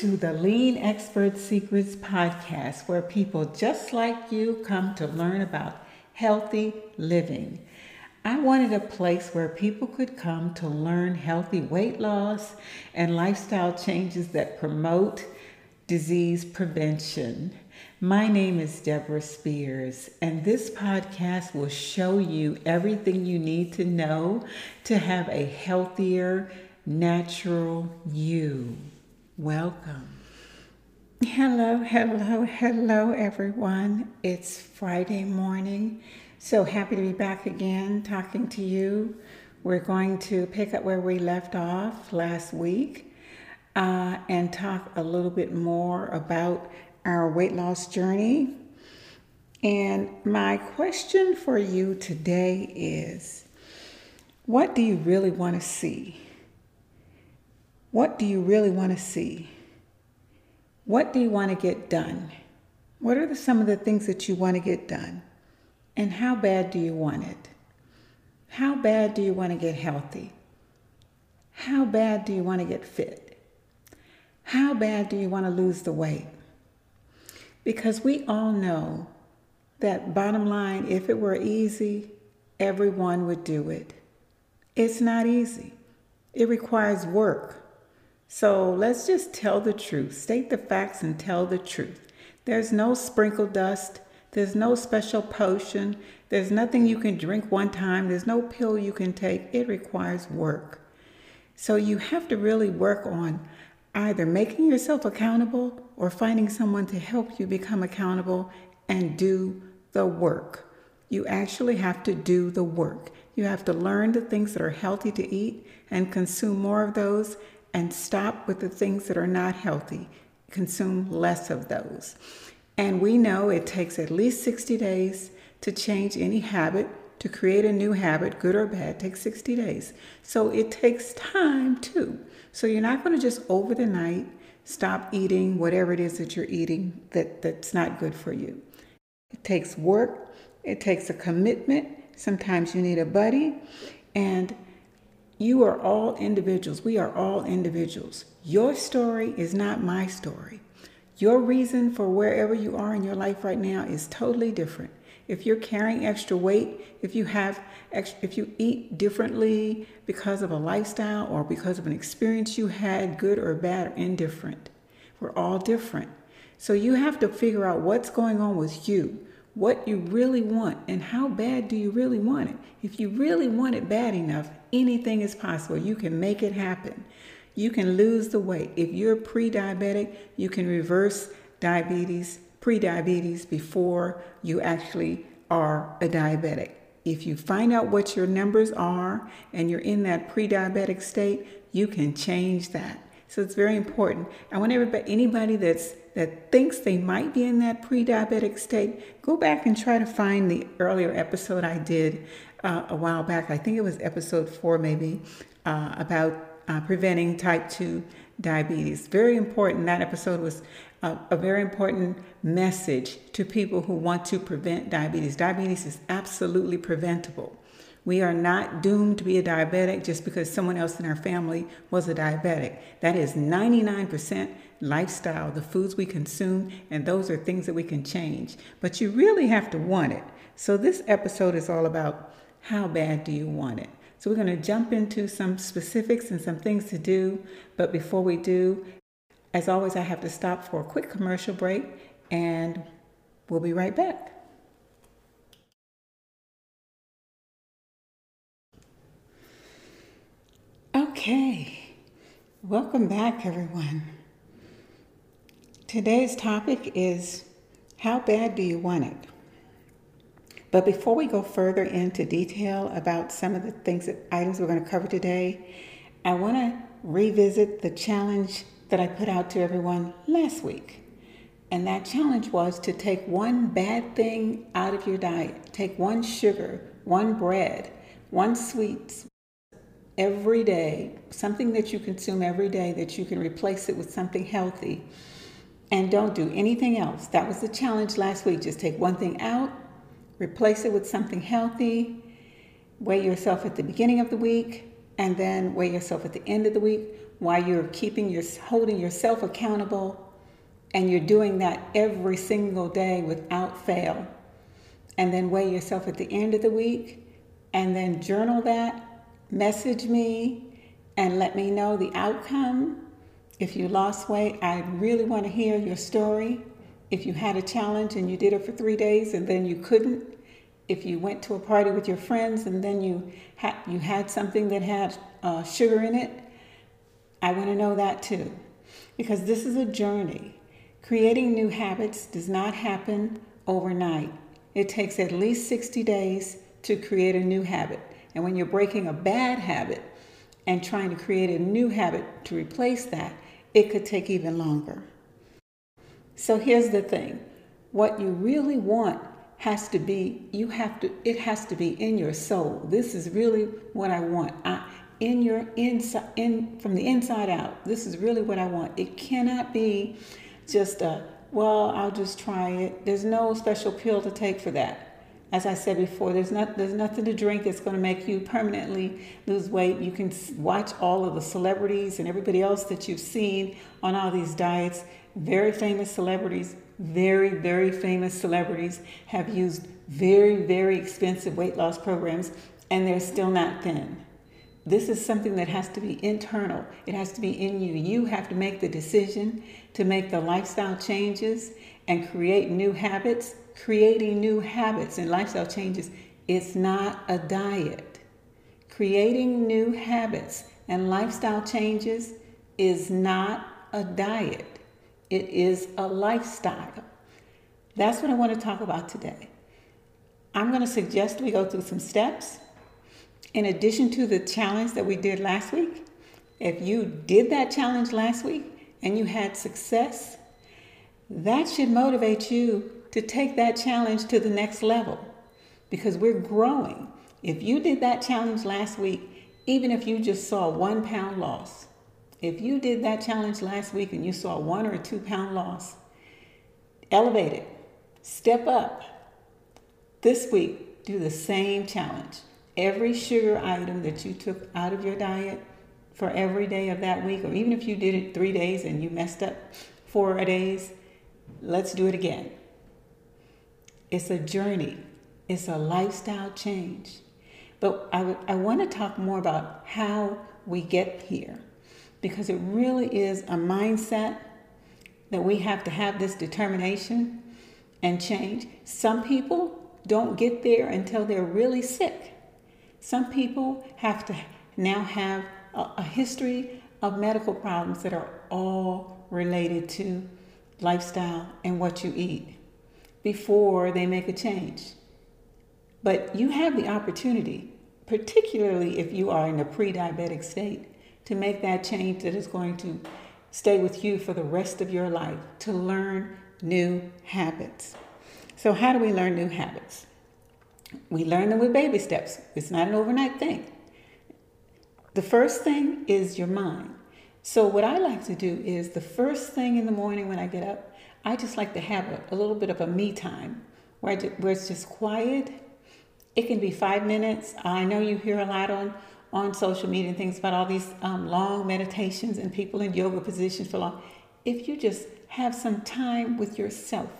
to the Lean Expert Secrets podcast, where people just like you come to learn about healthy living. I wanted a place where people could come to learn healthy weight loss and lifestyle changes that promote disease prevention. My name is Debra Spears, and this podcast will show you everything you need to know to have a healthier, natural you. Welcome. Hello, hello, hello, everyone. It's Friday morning. So happy to be back again talking to you. We're going to pick up where we left off last week uh, and talk a little bit more about our weight loss journey. And my question for you today is what do you really want to see? What do you really want to see? What do you want to get done? What are the, some of the things that you want to get done? And how bad do you want it? How bad do you want to get healthy? How bad do you want to get fit? How bad do you want to lose the weight? Because we all know that bottom line, if it were easy, everyone would do it. It's not easy. It requires work. So let's just tell the truth, state the facts, and tell the truth. There's no sprinkle dust, there's no special potion, there's nothing you can drink one time, there's no pill you can take. It requires work. So you have to really work on either making yourself accountable or finding someone to help you become accountable and do the work. You actually have to do the work. You have to learn the things that are healthy to eat and consume more of those and stop with the things that are not healthy. Consume less of those. And we know it takes at least 60 days to change any habit, to create a new habit, good or bad, takes 60 days. So it takes time too. So you're not going to just over the night stop eating whatever it is that you're eating that, that's not good for you. It takes work, it takes a commitment. Sometimes you need a buddy. And you are all individuals. We are all individuals. Your story is not my story. Your reason for wherever you are in your life right now is totally different. If you're carrying extra weight, if you have if you eat differently because of a lifestyle or because of an experience you had, good or bad or indifferent, we're all different. So you have to figure out what's going on with you what you really want and how bad do you really want it. If you really want it bad enough, anything is possible. You can make it happen. You can lose the weight. If you're pre diabetic, you can reverse diabetes, pre diabetes, before you actually are a diabetic. If you find out what your numbers are and you're in that pre diabetic state, you can change that. So it's very important. I want everybody, anybody that's that thinks they might be in that pre-diabetic state, go back and try to find the earlier episode I did uh, a while back. I think it was episode four, maybe, uh, about uh, preventing type two diabetes. Very important. That episode was a, a very important message to people who want to prevent diabetes. Diabetes is absolutely preventable. We are not doomed to be a diabetic just because someone else in our family was a diabetic. That is 99% lifestyle, the foods we consume, and those are things that we can change. But you really have to want it. So this episode is all about how bad do you want it? So we're going to jump into some specifics and some things to do. But before we do, as always, I have to stop for a quick commercial break and we'll be right back. Okay, welcome back, everyone. Today's topic is how bad do you want it? But before we go further into detail about some of the things that items we're going to cover today, I want to revisit the challenge that I put out to everyone last week. And that challenge was to take one bad thing out of your diet. Take one sugar, one bread, one sweets, every day, something that you consume every day that you can replace it with something healthy and don't do anything else. That was the challenge last week. Just take one thing out, replace it with something healthy, weigh yourself at the beginning of the week, and then weigh yourself at the end of the week. while you're keeping your holding yourself accountable and you're doing that every single day without fail. And then weigh yourself at the end of the week and then journal that, message me and let me know the outcome. If you lost weight, I really want to hear your story. If you had a challenge and you did it for 3 days and then you couldn't, if you went to a party with your friends and then you had you had something that had uh, sugar in it, I want to know that too, because this is a journey. Creating new habits does not happen overnight. It takes at least 60 days to create a new habit. And when you're breaking a bad habit and trying to create a new habit to replace that, it could take even longer. So here's the thing. What you really want has to be you have to it has to be in your soul. This is really what i want. I, in your inside in from the inside out this is really what i want. It cannot be just a well i'll just try it. There's no special pill to take for that. As I said before, there's not there's nothing to drink that's going to make you permanently lose weight. You can watch all of the celebrities and everybody else that you've seen on all these diets. Very famous celebrities, very very famous celebrities have used very very expensive weight loss programs, and they're still not thin. This is something that has to be internal. It has to be in you. You have to make the decision to make the lifestyle changes and create new habits. Creating new habits and lifestyle changes is not a diet. Creating new habits and lifestyle changes is not a diet. It is a lifestyle. That's what I want to talk about today. I'm going to suggest we go through some steps in addition to the challenge that we did last week, if you did that challenge last week and you had success, that should motivate you to take that challenge to the next level because we're growing. If you did that challenge last week, even if you just saw one pound loss, if you did that challenge last week and you saw one or two pound loss, elevate it, step up. This week, do the same challenge every sugar item that you took out of your diet for every day of that week, or even if you did it three days and you messed up four days, let's do it again. It's a journey, it's a lifestyle change. But I, I want to talk more about how we get here because it really is a mindset that we have to have this determination and change. Some people don't get there until they're really sick. Some people have to now have a, a history of medical problems that are all related to lifestyle and what you eat before they make a change. But you have the opportunity, particularly if you are in a pre diabetic state, to make that change that is going to stay with you for the rest of your life, to learn new habits. So, how do we learn new habits? We learn them with baby steps. It's not an overnight thing. The first thing is your mind. So, what I like to do is the first thing in the morning when I get up, I just like to have a, a little bit of a me time where, where it's just quiet. It can be five minutes. I know you hear a lot on, on social media and things about all these um, long meditations and people in yoga positions for long. If you just have some time with yourself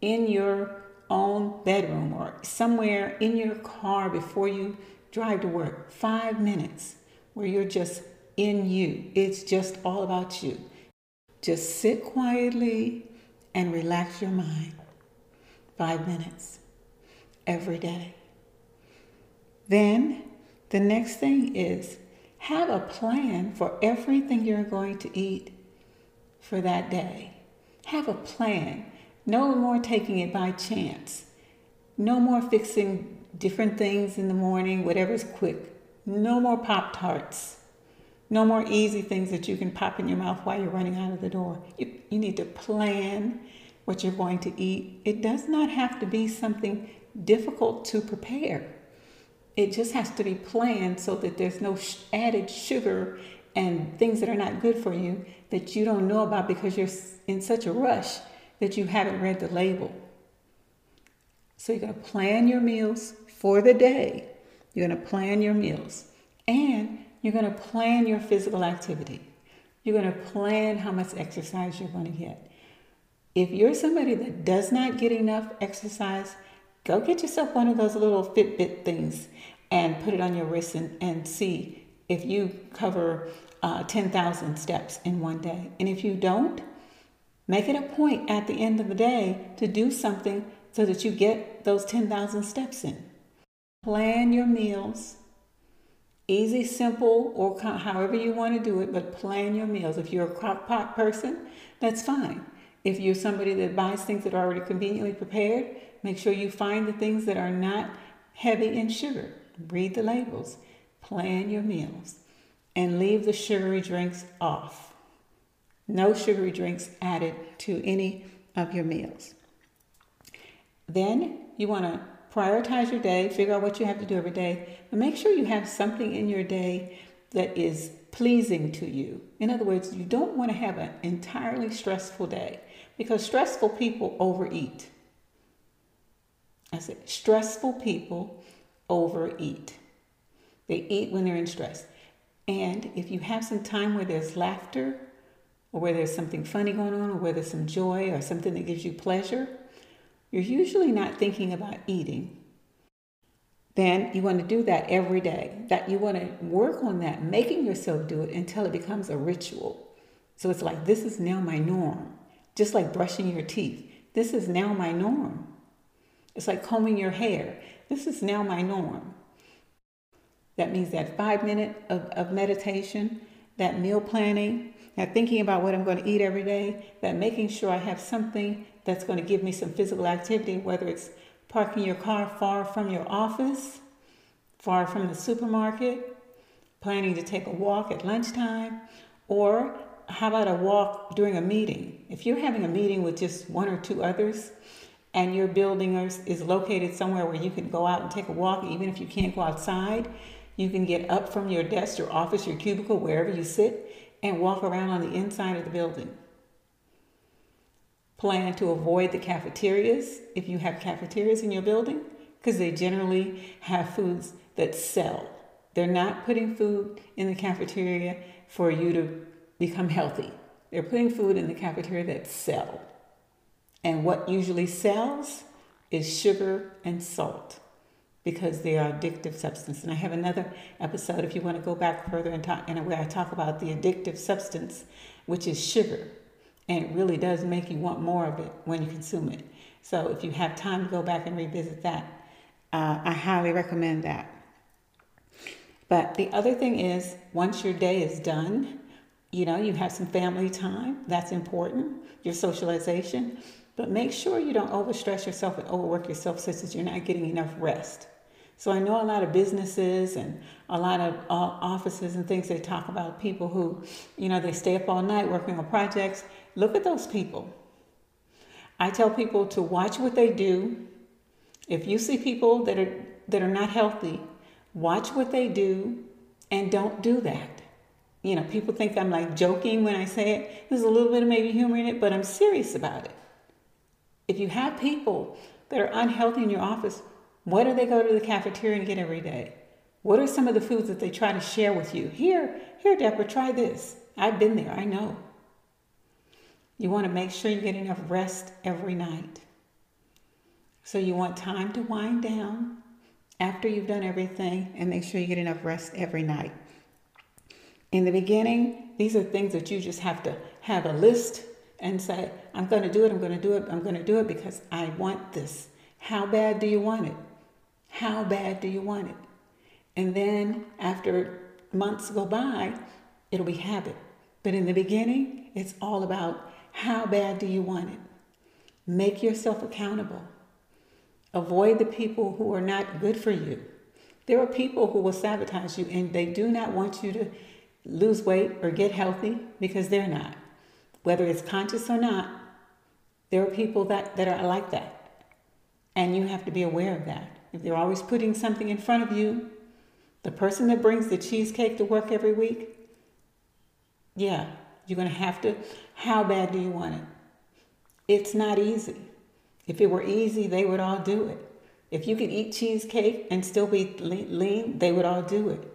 in your own bedroom or somewhere in your car before you drive to work. Five minutes where you're just in you. It's just all about you. Just sit quietly and relax your mind. Five minutes every day. Then the next thing is have a plan for everything you're going to eat for that day. Have a plan. No more taking it by chance. No more fixing different things in the morning, whatever's quick. No more Pop Tarts. No more easy things that you can pop in your mouth while you're running out of the door. You, you need to plan what you're going to eat. It does not have to be something difficult to prepare. It just has to be planned so that there's no added sugar and things that are not good for you that you don't know about because you're in such a rush that you haven't read the label. So you're going to plan your meals for the day. You're going to plan your meals and you're going to plan your physical activity. You're going to plan how much exercise you're going to get. If you're somebody that does not get enough exercise, go get yourself one of those little Fitbit things and put it on your wrist and, and see if you cover uh, 10,000 steps in one day. And if you don't, make it a point at the end of the day to do something so that you get those 10,000 steps in. Plan your meals. Easy, simple, or however you want to do it, but plan your meals. If you're a crock pot person, that's fine. If you're somebody that buys things that are already conveniently prepared, make sure you find the things that are not heavy in sugar. Read the labels. Plan your meals and leave the sugary drinks off. No sugary drinks added to any of your meals. Then you want to prioritize your day, figure out what you have to do every day, but make sure you have something in your day that is pleasing to you. In other words, you don't want to have an entirely stressful day because stressful people overeat. I said, stressful people overeat. They eat when they're in stress. And if you have some time where there's laughter, or where there's something funny going on, or where there's some joy, or something that gives you pleasure, you're usually not thinking about eating. Then you want to do that every day. That you want to work on that, making yourself do it until it becomes a ritual. So it's like this is now my norm. Just like brushing your teeth. This is now my norm. It's like combing your hair. This is now my norm. That means that five minute of, of meditation, that meal planning, that thinking about what I'm going to eat every day, that making sure I have something that's going to give me some physical activity, whether it's parking your car far from your office, far from the supermarket, planning to take a walk at lunchtime, or how about a walk during a meeting? If you're having a meeting with just one or two others, and your building is located somewhere where you can go out and take a walk, even if you can't go outside, you can get up from your desk, your office, your cubicle, wherever you sit, and walk around on the inside of the building. Plan to avoid the cafeterias if you have cafeterias in your building, because they generally have foods that sell. They're not putting food in the cafeteria for you to become healthy. They're putting food in the cafeteria that sell. And what usually sells is sugar and salt because they are addictive substances. And I have another episode if you want to go back further and talk and where I talk about the addictive substance, which is sugar. And it really does make you want more of it when you consume it. So if you have time to go back and revisit that, uh, I highly recommend that. But the other thing is, once your day is done, you know, you have some family time. That's important. Your socialization. But make sure you don't overstress yourself and overwork yourself such that you're not getting enough rest. So I know a lot of businesses and a lot of uh, offices and things they talk about people who, you know, they stay up all night working on projects. Look at those people. I tell people to watch what they do. If you see people that are that are not healthy, watch what they do and don't do that. You know, people think I'm like joking when I say it. There's a little bit of maybe humor in it, but I'm serious about it. If you have people that are unhealthy in your office, what do they go to the cafeteria and get every day? What are some of the foods that they try to share with you? Here, here, Debra, try this. I've been there, I know. You want to make sure you get enough rest every night. So you want time to wind down after you've done everything and make sure you get enough rest every night. In the beginning, these are things that you just have to have a list and say, I'm going to do it, I'm going to do it, I'm going to do it because I want this. How bad do you want it? How bad do you want it? And then after months go by, it'll be habit. But in the beginning, it's all about how bad do you want it? Make yourself accountable. Avoid the people who are not good for you. There are people who will sabotage you and they do not want you to lose weight or get healthy because they're not. Whether it's conscious or not, there are people that, that are like that. And you have to be aware of that. If they're always putting something in front of you, the person that brings the cheesecake to work every week, yeah, you're going to have to. How bad do you want it? It's not easy. If it were easy, they would all do it. If you could eat cheesecake and still be lean, they would all do it.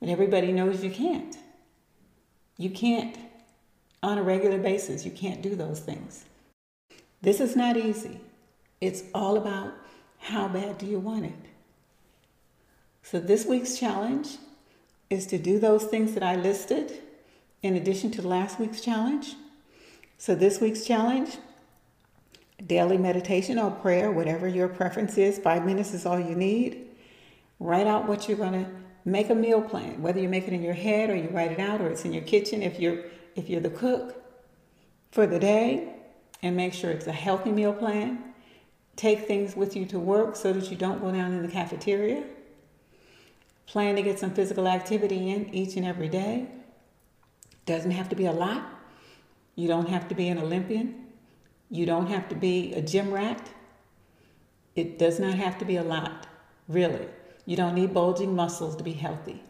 But everybody knows you can't. You can't on a regular basis. You can't do those things. This is not easy. It's all about how bad do you want it. So, this week's challenge is to do those things that I listed in addition to last week's challenge. So, this week's challenge daily meditation or prayer, whatever your preference is, five minutes is all you need. Write out what you're going to make a meal plan, whether you make it in your head or you write it out or it's in your kitchen if you're if you're the cook for the day and make sure it's a healthy meal plan. Take things with you to work so that you don't go down in the cafeteria. Plan to get some physical activity in each and every day. Doesn't have to be a lot. You don't have to be an Olympian. You don't have to be a gym rat. It does not have to be a lot, really. You don't need bulging muscles to be healthy.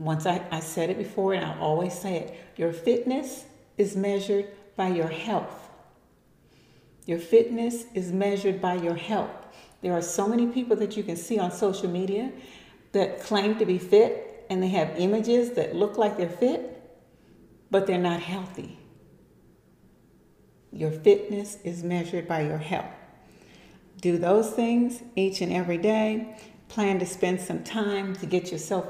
Once I, I said it before, and I'll always say it your fitness is measured by your health. Your fitness is measured by your health. There are so many people that you can see on social media that claim to be fit and they have images that look like they're fit, but they're not healthy. Your fitness is measured by your health. Do those things each and every day. Plan to spend some time to get yourself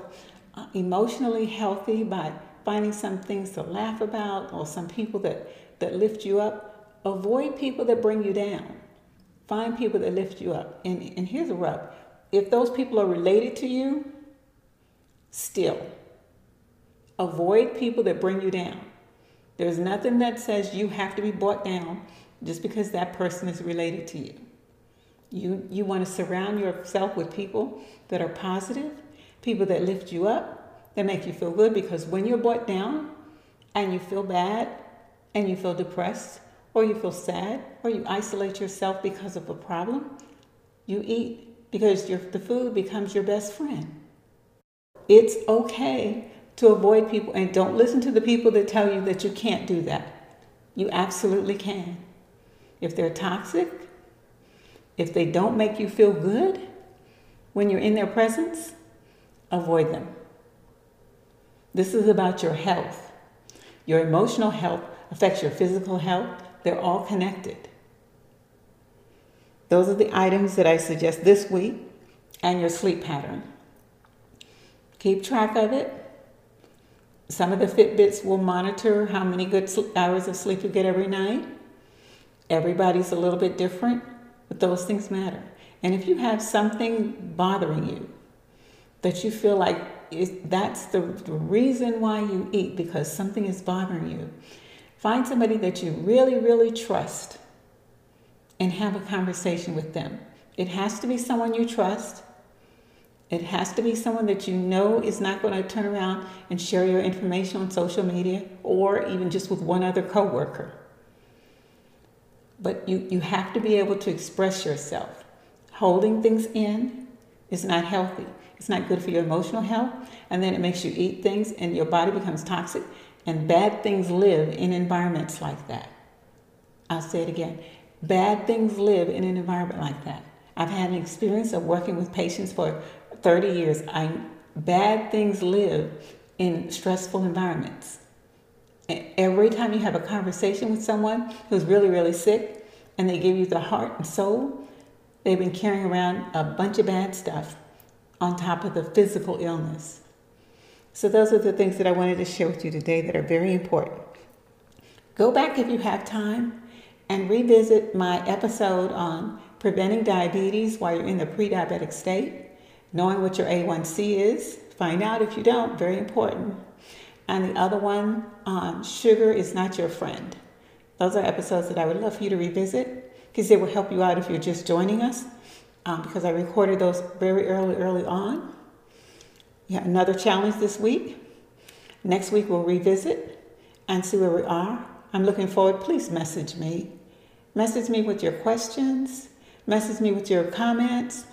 emotionally healthy by finding some things to laugh about or some people that, that lift you up. Avoid people that bring you down. Find people that lift you up. And, and here's a rub if those people are related to you, still avoid people that bring you down. There's nothing that says you have to be brought down just because that person is related to you. You, you want to surround yourself with people that are positive, people that lift you up, that make you feel good because when you're brought down and you feel bad and you feel depressed or you feel sad or you isolate yourself because of a problem, you eat because your, the food becomes your best friend. It's okay to avoid people and don't listen to the people that tell you that you can't do that. You absolutely can. If they're toxic, if they don't make you feel good when you're in their presence, avoid them. This is about your health. Your emotional health affects your physical health. They're all connected. Those are the items that I suggest this week and your sleep pattern. Keep track of it. Some of the Fitbits will monitor how many good hours of sleep you get every night. Everybody's a little bit different, but those things matter. And if you have something bothering you that you feel like is, that's the, the reason why you eat because something is bothering you, find somebody that you really, really trust and have a conversation with them. It has to be someone you trust. It has to be someone that you know is not going to turn around and share your information on social media or even just with one other coworker. But you, you have to be able to express yourself. Holding things in is not healthy. It's not good for your emotional health. And then it makes you eat things and your body becomes toxic. And bad things live in environments like that. I'll say it again. Bad things live in an environment like that. I've had an experience of working with patients for 30 years, I bad things live in stressful environments. And every time you have a conversation with someone who's really, really sick and they give you the heart and soul, they've been carrying around a bunch of bad stuff on top of the physical illness. So, those are the things that I wanted to share with you today that are very important. Go back if you have time and revisit my episode on preventing diabetes while you're in the pre diabetic state knowing what your A1C is. Find out if you don't, very important. And the other one, um, sugar is not your friend. Those are episodes that I would love for you to revisit because they will help you out if you're just joining us um, because I recorded those very early, early on. Yeah, another challenge this week. Next week we'll revisit and see where we are. I'm looking forward. Please message me. Message me with your questions. Message me with your comments.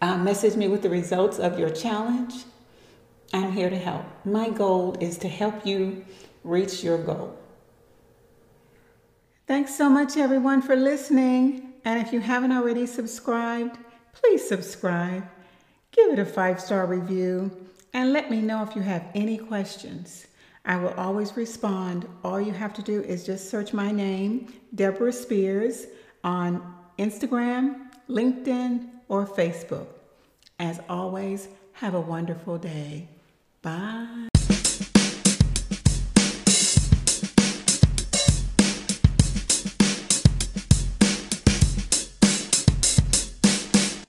Uh, message me with the results of your challenge. I'm here to help. My goal is to help you reach your goal. Thanks so much, everyone, for listening. And if you haven't already subscribed, please subscribe. Give it a five star review and let me know if you have any questions. I will always respond. All you have to do is just search my name, Debra Spears, on Instagram, LinkedIn, or Facebook. As always, have a wonderful day. Bye.